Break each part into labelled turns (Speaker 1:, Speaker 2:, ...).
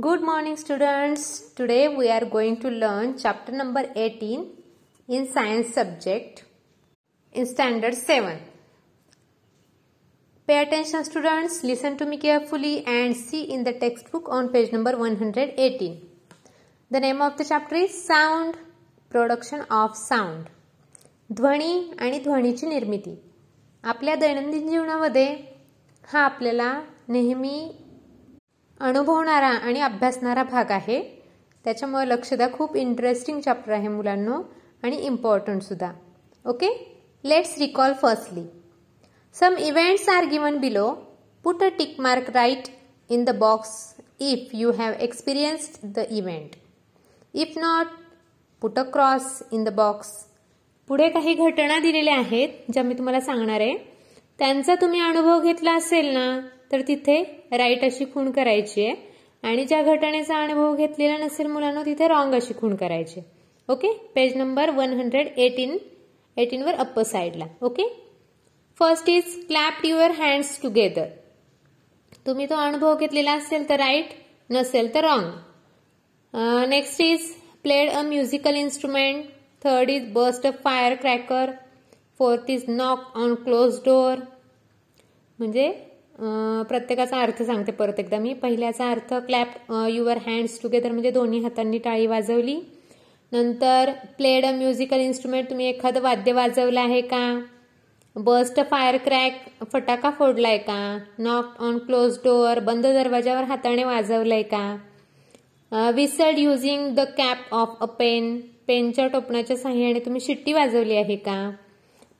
Speaker 1: Good morning students. Today we are going to learn chapter number 18 in science subject in standard 7. Pay attention students, listen to me carefully and see in the textbook on page number 118. The name of the chapter is Sound, Production of Sound. ध्वनी आणि ध्वनीची निर्मिती आपल्या दैनंदिन जीवनामध्ये हा आपल्याला नेहमी अनुभवणारा आणि अभ्यासणारा भाग आहे. त्याच्यामुळे लक्ष द्या खूप इंटरेस्टिंग चॅप्टर आहे मुलांनो आणि इम्पॉर्टंट सुद्धा. Okay let's recall firstly some events are given below put a tick mark right in the box if you have experienced the event if not put a cross in the box पुढे काही घटना दिलेल्या आहेत ज्या मी तुम्हाला सांगणार आहे. त्यांचा तुम्ही अनुभव घेतला असेल ना तर तिथे राईट अशी खूण करायची आहे. आणि ज्या घटनेचा अनुभव घेतलेला नसेल मुलांना तिथे रॉंग अशी खूण करायची okay? Page number one hundred eighteen एटीनवर upper साईडला okay? First is clap your hands together तुम्ही तो अनुभव घेतलेला असेल तर राईट नसेल तर wrong next is played a musical instrument third is bust a fire cracker fourth is knock on close door म्हणजे प्रत्येकाचा अर्थ सांगते परत एकदा मी. पहिल्याचा अर्थ क्लॅप युअर हँड्स टुगेदर म्हणजे दोन्ही हातांनी टाळी वाजवली. नंतर प्लेड अ म्युझिकल इन्स्ट्रुमेंट तुम्ही एखादं वाद्य वाजवलं आहे का? बस्ट फायर क्रॅक फटाका फोडलाय का? नॉक ऑन क्लोज डोअर बंद दरवाजावर हाताने वाजवलंय का? Whistled using the cap of a pen पेनच्या टोपणाच्या साह्याने तुम्ही शिट्टी वाजवली आहे का?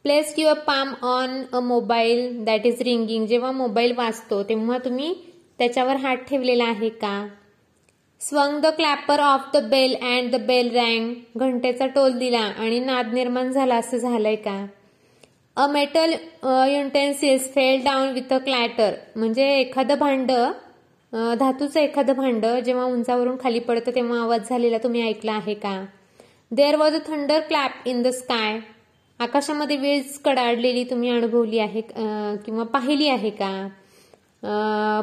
Speaker 1: Place your palm on a mobile that is ringing जेव्हा मोबाईल वाजतो तेव्हा तुम्ही त्याच्यावर हात ठेवलेला आहे का? Swung the clapper of the bell and the bell rang घंटेचा टोल दिला आणि नाद निर्माण झाला असं झालंय का? A metal utensils fell down with a clatter म्हणजे एखादं भांड uh, धातूचं एखादं भांड जेव्हा उंचावरून खाली पडतं तेव्हा आवाज झालेला तुम्ही ऐकला आहे का? There was a thunder clap in the sky आकाशामध्ये वीज कडाडलेली तुम्ही अनुभवली आहे किंवा पाहिली आहे का?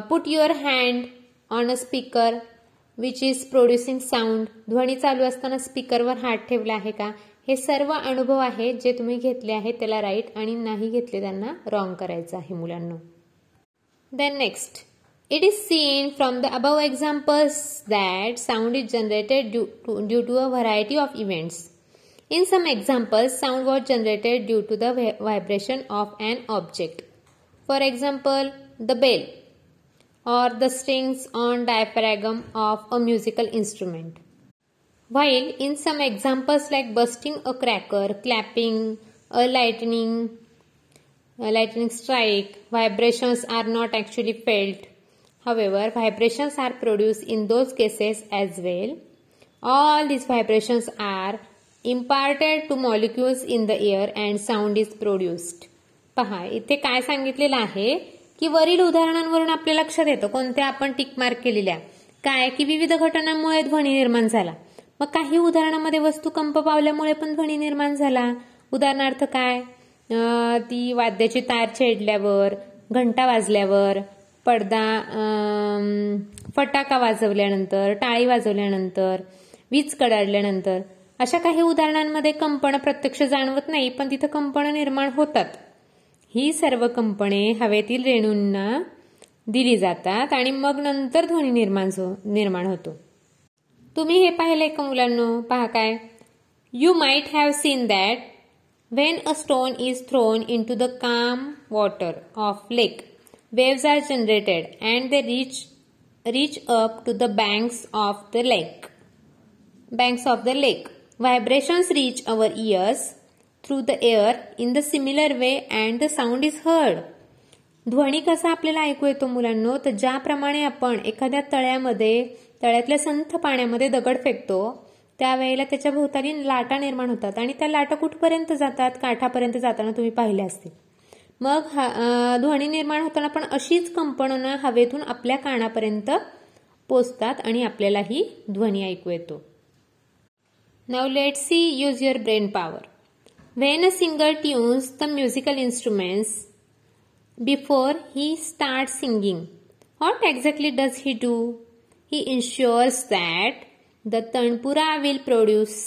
Speaker 1: Put your hand on a speaker which is producing sound ध्वनी चालू असताना स्पीकरवर हात ठेवला आहे का? हे सर्व अनुभव आहेत जे तुम्ही घेतले आहेत त्याला राईट आणि नाही घेतले त्यांना रॉंग करायचं आहे मुलांना. Then next it is seen from the above examples that sound is generated due to a variety of events In some examples, sound was generated due to the vibration of an object. For example, the bell or the strings on diaphragm of a musical instrument. While in some examples like busting a cracker, clapping, a lightning, a lightning strike, vibrations are not actually felt. However, vibrations are produced in those cases as well. All these vibrations are imparted to molecules in the air and sound is produced पहा इथे काय सांगितलेलं आहे की वरील उदाहरणांवरून आपल्या लक्षात येतं कोणत्या आपण टिक मार्क केलेल्या काय की विविध घटनांमुळे ध्वनी निर्माण झाला. मग काही उदाहरणामध्ये वस्तू कंप पावल्यामुळे पण ध्वनी निर्माण झाला. उदाहरणार्थ काय? ती वाद्याची तार छेडल्यावर घंटा वाजल्यावर पडदा फटाका वाजवल्यानंतर टाळी वाजवल्यानंतर वीज कडाडल्यानंतर अशा काही उदाहरणांमध्ये कंपन प्रत्यक्ष जाणवत नाही पण तिथं कंपनं निर्माण होतात. ही सर्व कंपने हवेतील रेणूंना दिली जातात आणि मग नंतर ध्वनी निर्माण निर्माण होतो. तुम्ही हे पाहिले का मुलांनो? पहा काय. You might have seen that when a stone is thrown into the calm water of lake waves are generated and they reach reach up to the banks of the lake banks of the lake Vibrations reach our ears through the air in the similar way and the sound is heard. ध्वनी कसा आपल्याला ऐकू येतो मुलांनो? तर ज्याप्रमाणे आपण एखाद्या तळ्यामध्ये तळ्यातल्या संथ पाण्यामध्ये दगड फेकतो त्यावेळेला त्याच्या भोवताली लाटा निर्माण होतात आणि त्या लाटा कुठपर्यंत जातात? काठापर्यंत जाताना तुम्ही पाहिले असतील. मग ध्वनी निर्माण होताना पण अशीच कंपनं हवेतून आपल्या कानापर्यंत पोचतात आणि आपल्याला ही ध्वनी ऐकू येतो. Now let's see use your brain power. When a singer tunes the musical instruments before he starts singing, what exactly does he do? he ensures that the tanpura will produce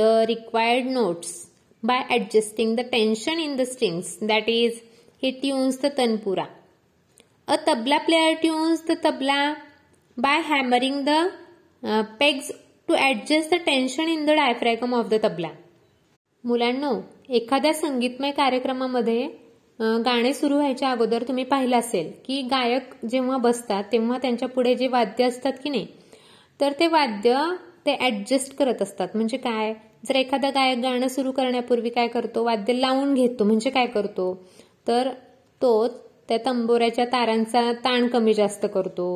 Speaker 1: the required notes by adjusting the tension in the strings that is he tunes the tanpura a tabla player tunes the tabla by hammering the uh, pegs to adjust the tension in the diaphragm of the tabla मुलांनो एखाद्या संगीतमय कार्यक्रमामध्ये गाणे सुरू व्हायच्या अगोदर तुम्ही पाहिलं असेल की गायक जेव्हा बसतात तेव्हा त्यांच्या पुढे जे वाद्य असतात की नाही तर ते वाद्य ते ऍडजस्ट करत असतात. म्हणजे काय? जर एखादा गायक गाणं सुरू करण्यापूर्वी काय करतो? वाद्य लावून घेतो. म्हणजे काय करतो? तर तो त्या तंबोऱ्याच्या तारांचा ताण कमी जास्त करतो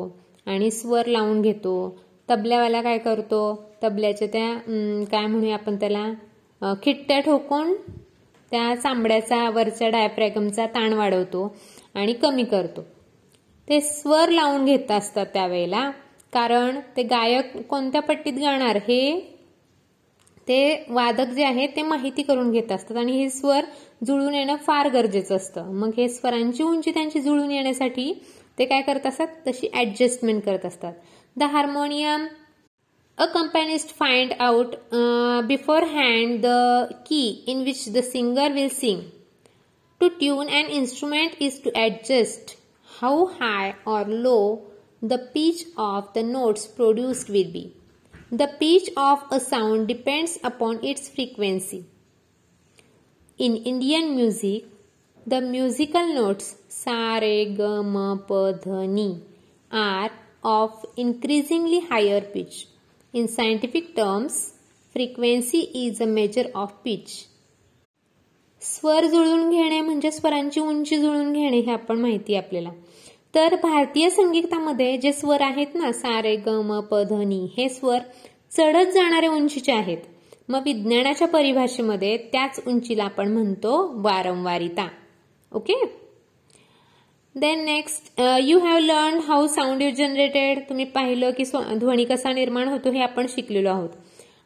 Speaker 1: आणि स्वर लावून घेतो. तबल्यावाला काय करतो? तबल्याच्या त्या काय म्हणूया आपण त्याला? खिट्ट्या ठोकून त्या चांबड्याचा वरच्या डायफ्रॅगमचा ताण वाढवतो आणि कमी करतो. ते स्वर लावून घेत असतात त्यावेळेला कारण ते गायक कोणत्या पट्टीत गाणार हे ते वादक जे आहे ते माहिती करून घेत असतात आणि हे स्वर जुळून येणं फार गरजेचं असतं. मग हे स्वरांची उंची त्यांची जुळून येण्यासाठी ते काय करत असतात? तशी ऍडजस्टमेंट करत असतात. the harmonium Accompanist find out uh, beforehand the key in which the singer will sing. To tune an instrument is to adjust how high or low the pitch of the notes produced will be. The pitch of a sound depends upon its frequency. In Indian music, the musical notes sa re ga ma pa dha ni are of increasingly higher pitch. In scientific terms, frequency is a measure of pitch. स्वर जुळून घेणे म्हणजे स्वरांची उंची जुळून घेणे हे आपण माहिती आपल्याला तर भारतीय संगीतामध्ये जे स्वर आहेत ना सारे ग म प हे स्वर चढत जाणारे उंचीचे आहेत मग विज्ञानाच्या परिभाषेमध्ये त्याच उंचीला आपण म्हणतो वारंवारिता okay then next you have learn how sound is generated तुम्ही पाहिलं की ध्वनी कसा निर्माण होतो हे आपण शिकलेलो आहोत.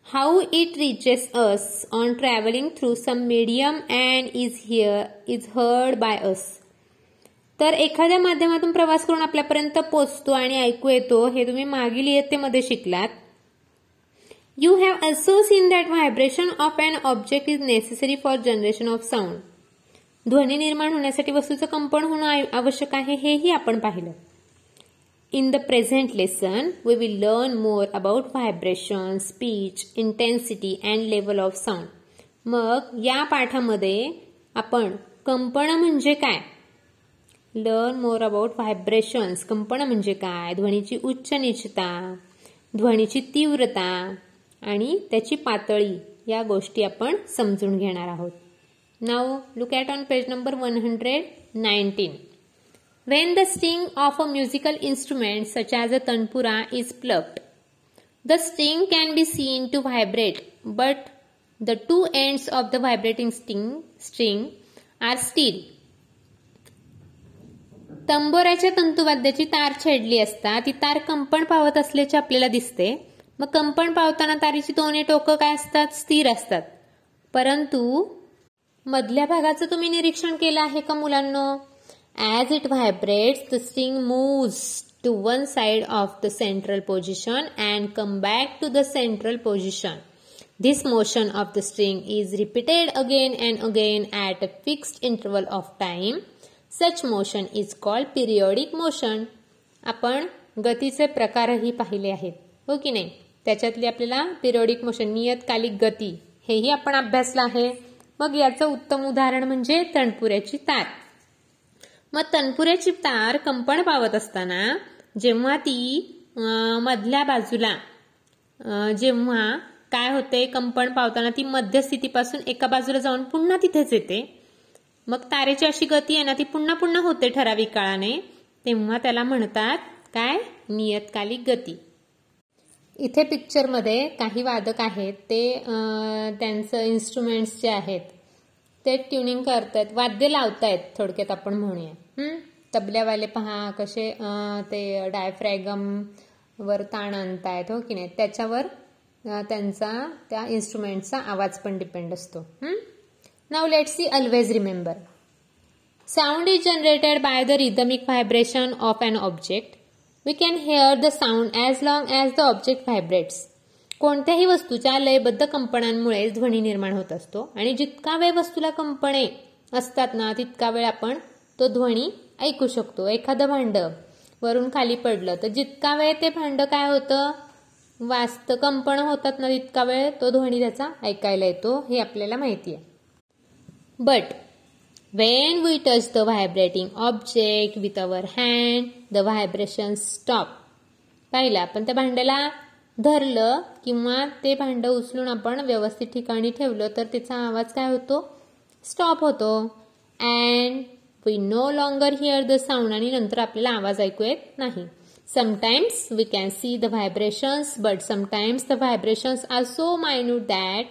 Speaker 1: How it reaches us on travelling through some medium and is hear is heard by us तर एखाद्या माध्यमातून प्रवास करून आपल्यापर्यंत पोचतो आणि ऐकू येतो हे तुम्ही मागील इयत्तेमध्ये शिकलात. You have also seen that vibration of an object is necessary for generation of sound ध्वनी निर्माण होण्यासाठी वस्तूचं कंपन होणं आवश्यक आहे हेही आपण पाहिलं. In the present lesson we will learn more about vibration speech intensity and level of sound मग या पाठामध्ये आपण कंपन म्हणजे काय? लर्न मोर अबाउट व्हायब्रेशन्स कंपन म्हणजे काय? ध्वनीची उच्च निश्चिता ध्वनीची तीव्रता आणि त्याची पातळी या गोष्टी आपण समजून घेणार आहोत. Now look at on page number 119. When the string of a musical instrument such as a tanpura is plucked, the string can be seen to vibrate but the two ends of the vibrating string, string are still. तंबोऱ्याच्या तंतुवाद्याची तार छेडली असता ती तार कंपण पावत असल्याचे आपल्याला दिसते मग कंपण पावताना तारीची दोन्ही टोकं काय असतात स्थिर असतात परंतु मधल्या भागाचं तुम्ही निरीक्षण केलं आहे का मुलांना? As it vibrates the string moves to one side of the central position and come back to the central position this motion of the string is repeated again and again at a fixed interval of time such motion is called periodic motion आपण गतीचे प्रकारही पाहिले आहेत. हो की नाही? त्याच्यातली आपल्याला पिरियॉडिक मोशन नियतकालिक गती हेही आपण अभ्यासलं आहे. मग याचं उत्तम उदाहरण म्हणजे तणपुऱ्याची तार. मग तणपुऱ्याची तार कंपन पावत असताना जेव्हा ती मधल्या बाजूला जेव्हा काय होते कंपन पावताना ती मध्यस्थितीपासून एका बाजूला जाऊन पुन्हा तिथेच येते. मग तारेची अशी गती आहे ना ती पुन्हा पुन्हा होते ठराविक काळाने. तेव्हा त्याला म्हणतात काय? नियतकालिक गती. इथे पिक्चरमध्ये काही वादक आहेत. ते त्यांचं इन्स्ट्रुमेंट्स जे आहेत ते ट्युनिंग करतायत वाद्य लावतायत थोडक्यात आपण म्हणूया. तबल्यावाले पहा कसे ते डायफ्रॅगम वर ताण आणतायत हो की नाही? त्याच्यावर त्यांचा त्या इन्स्ट्रुमेंटचा आवाज पण डिपेंड असतो. Now let see always remember sound is generated by the rhythmic vibration of an object we can hear the sound as long as the object vibrates कोणत्याही वस्तूच्या लयबद्ध कंपनांमुळे ध्वनी निर्माण होत असतो. आणि जितका वेळ वस्तूला कंपने असतात ना तितका वेळ आपण तो ध्वनी ऐकू शकतो. एखादं भांडं वरून खाली पडलं तर जितका वेळ ते भांडं काय होतं? वास्त कंपन होतात ना तितका वेळ तो ध्वनी त्याचा ऐकायला येतो हे आपल्याला माहिती आहे. But when we touch the vibrating object with our hand the vibration stop पाहिलं आपण त्या भांड्याला धरलं किंवा ते भांडं उचलून आपण व्यवस्थित ठिकाणी ठेवलं तर त्याचा आवाज काय होतो? स्टॉप होतो. And we no longer hear the sound आणि नंतर आपल्याला आवाज ऐकू येत नाही. Sometimes we can see the vibrations but sometimes the vibrations are so minute that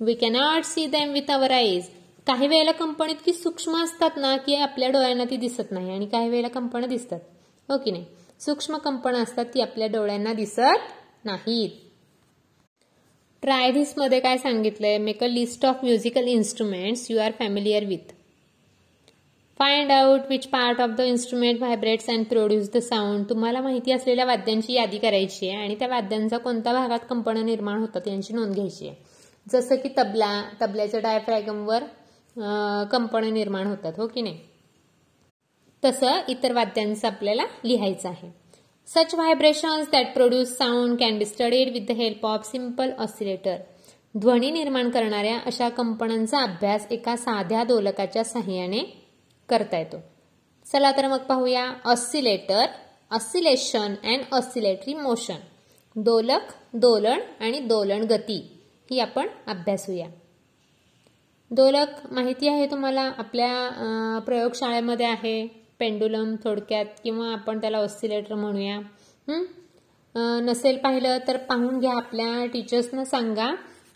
Speaker 1: we cannot see them with our eyes काही वेळेला कंपन इतकी सूक्ष्म असतात ना की आपल्या डोळ्यांना ती दिसत नाही आणि काही वेळेला कंपनं दिसतात. हो की नाही? सूक्ष्म कंपनं असतात ती आपल्या डोळ्यांना दिसत नाहीत. ट्रायमध्ये काय सांगितलंय? Make a list of musical instruments you are familiar with find out which part of the instrument vibrates and produce the sound तुम्हाला माहिती असलेल्या वाद्यांची यादी करायची आहे आणि त्या वाद्यांचा कोणत्या भागात कंपन निर्माण होतात यांची नोंद घ्यायची आहे. जसं की तबला तबल्याच्या डायफ्रॅगमवर कंपनं निर्माण होतात हो की नाही? तसं इतर वाद्यांचं आपल्याला लिहायचं आहे. Such vibrations that produce sound can be studied with the help of simple oscillator ध्वनी निर्माण करणाऱ्या अशा कंपनांचा अभ्यास एका साध्या दोलकाच्या सहाय्याने करता येतो. चला तर मग पाहूया oscillator oscillation and oscillatory motion दोलक दोलन आणि दोलन गती ही आपण अभ्यासूया. दोलक माहिती आहे तुम्हाला आपल्या प्रयोगशाळेमध्ये आहे. पेंडुलम थोडक्यात किंवा आपण त्याला ऑसिलेटर म्हणूया. नसेल पाहिलं तर पाहून घ्या आपल्या टीचर्सना सांगा.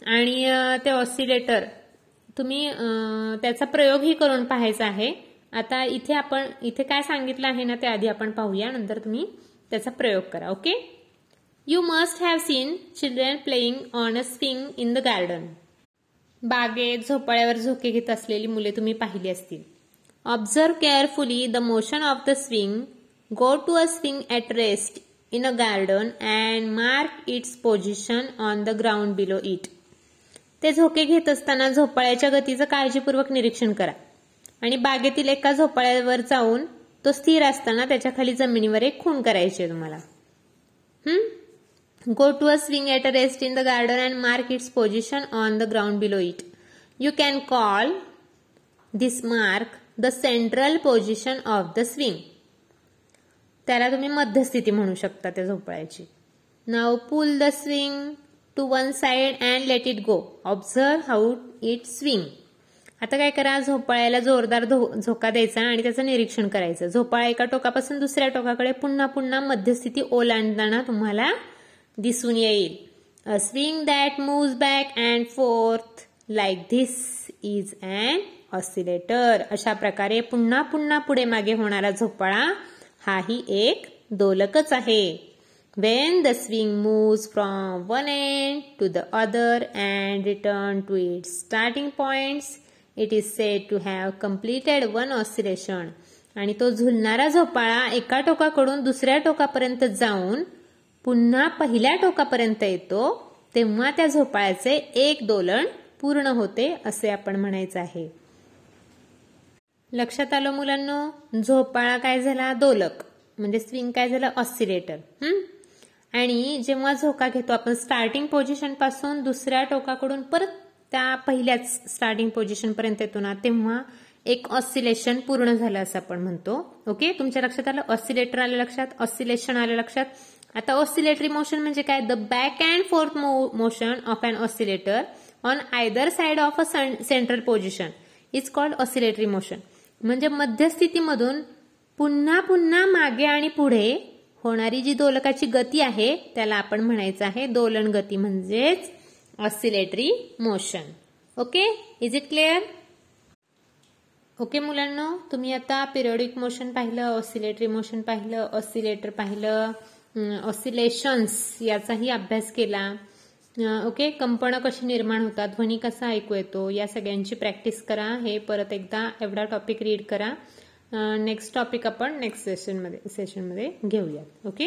Speaker 1: आणि ते ऑसिलेटर तुम्ही त्याचा प्रयोगही करून पाहायचा आहे. आता इथे आपण इथे काय सांगितलं आहे ना ते आधी आपण पाहूया. नंतर तुम्ही त्याचा प्रयोग करा okay? You must have seen children playing on a swing in the garden बागेत झोपाळ्यावर झोके घेत असलेली मुले तुम्ही पाहिली असतील. Observe carefully the motion of the swing go to a swing at rest in a garden and mark its position on the ground below it ते झोके घेत असताना झोपाळ्याच्या गतीचं काळजीपूर्वक निरीक्षण करा. आणि बागेतील एका झोपाळ्यावर जाऊन तो स्थिर असताना त्याच्याखाली जमिनीवर एक खून करायची आहे तुम्हाला. Go to a swing at a rest in the garden and mark its position on the ground below it you can call this mark the central position of the swing त्याला तुम्ही मध्यस्थिती म्हणू शकता त्या झोपळ्याची. Now pull the swing to one side and let it go observe how it swing आता काय करा झोपाळ्याला जोरदार झोका द्यायचा आणि त्याचं निरीक्षण करायचं. झोपाळा एका टोकापासून दुसऱ्या टोकाकडे पुन्हा पुन्हा मध्यस्थिती ओलांडताना तुम्हाला दिसून येईल. A swing that moves back and forth like this is and oscillator अशा प्रकारे पुन्हा पुन्हा पुढे मागे होणारा झोपाळा हाही एक दोलकच आहे. When the swing moves from one end to the other and return to it starting points it is said to have completed one oscillation आणि तो झुलणारा झोपाळा एका टोकाकडून दुसऱ्या टोकापर्यंत जाऊन पुन्हा पहिल्या टोकापर्यंत येतो तेव्हा त्या झोपाळ्याचे एक दोलन पूर्ण होते असे आपण म्हणायचं आहे. लक्षात आलं मुलांना? झोपाळा काय झाला? दोलक. म्हणजे स्विंग काय झालं? ऑसिलेटर आणि जेव्हा झोका घेतो आपण स्टार्टिंग पोझिशनपासून दुसऱ्या टोकाकडून परत त्या पहिल्याच स्टार्टिंग पोझिशन पर्यंत येतो ना तेव्हा एक ऑसिलेशन पूर्ण झालं असं आपण म्हणतो. ओके तुमच्या लक्षात आलं? ऑसिलेटर आलं लक्षात ऑसिलेशन आलं लक्षात. आता ऑसिलेटरी मोशन म्हणजे काय? The back and forth motion of an oscillator on either side of a central position is called oscillatory motion म्हणजे मध्यस्थितीमधून पुन्हा पुन्हा मागे आणि पुढे होणारी जी दोलकाची गती आहे त्याला आपण म्हणायचं आहे दोलन गती म्हणजेच oscillatory motion okay is it clear okay मुलांना तुम्ही आता पिरियडिक मोशन पाहिलं ऑसिलेटरी मोशन पाहिलं ऑसिलेटर पाहिलं ऑसिलेशन्स याचाही अभ्यास केला. ओके कंपनं कशी निर्माण होतात ध्वनी कसा ऐकू येतो या सगळ्यांची प्रॅक्टिस करा. हे परत एकदा एवढा टॉपिक रीड करा. नेक्स्ट टॉपिक आपण नेक्स्ट सेशनमध्ये सेशनमध्ये घेऊयात ओके?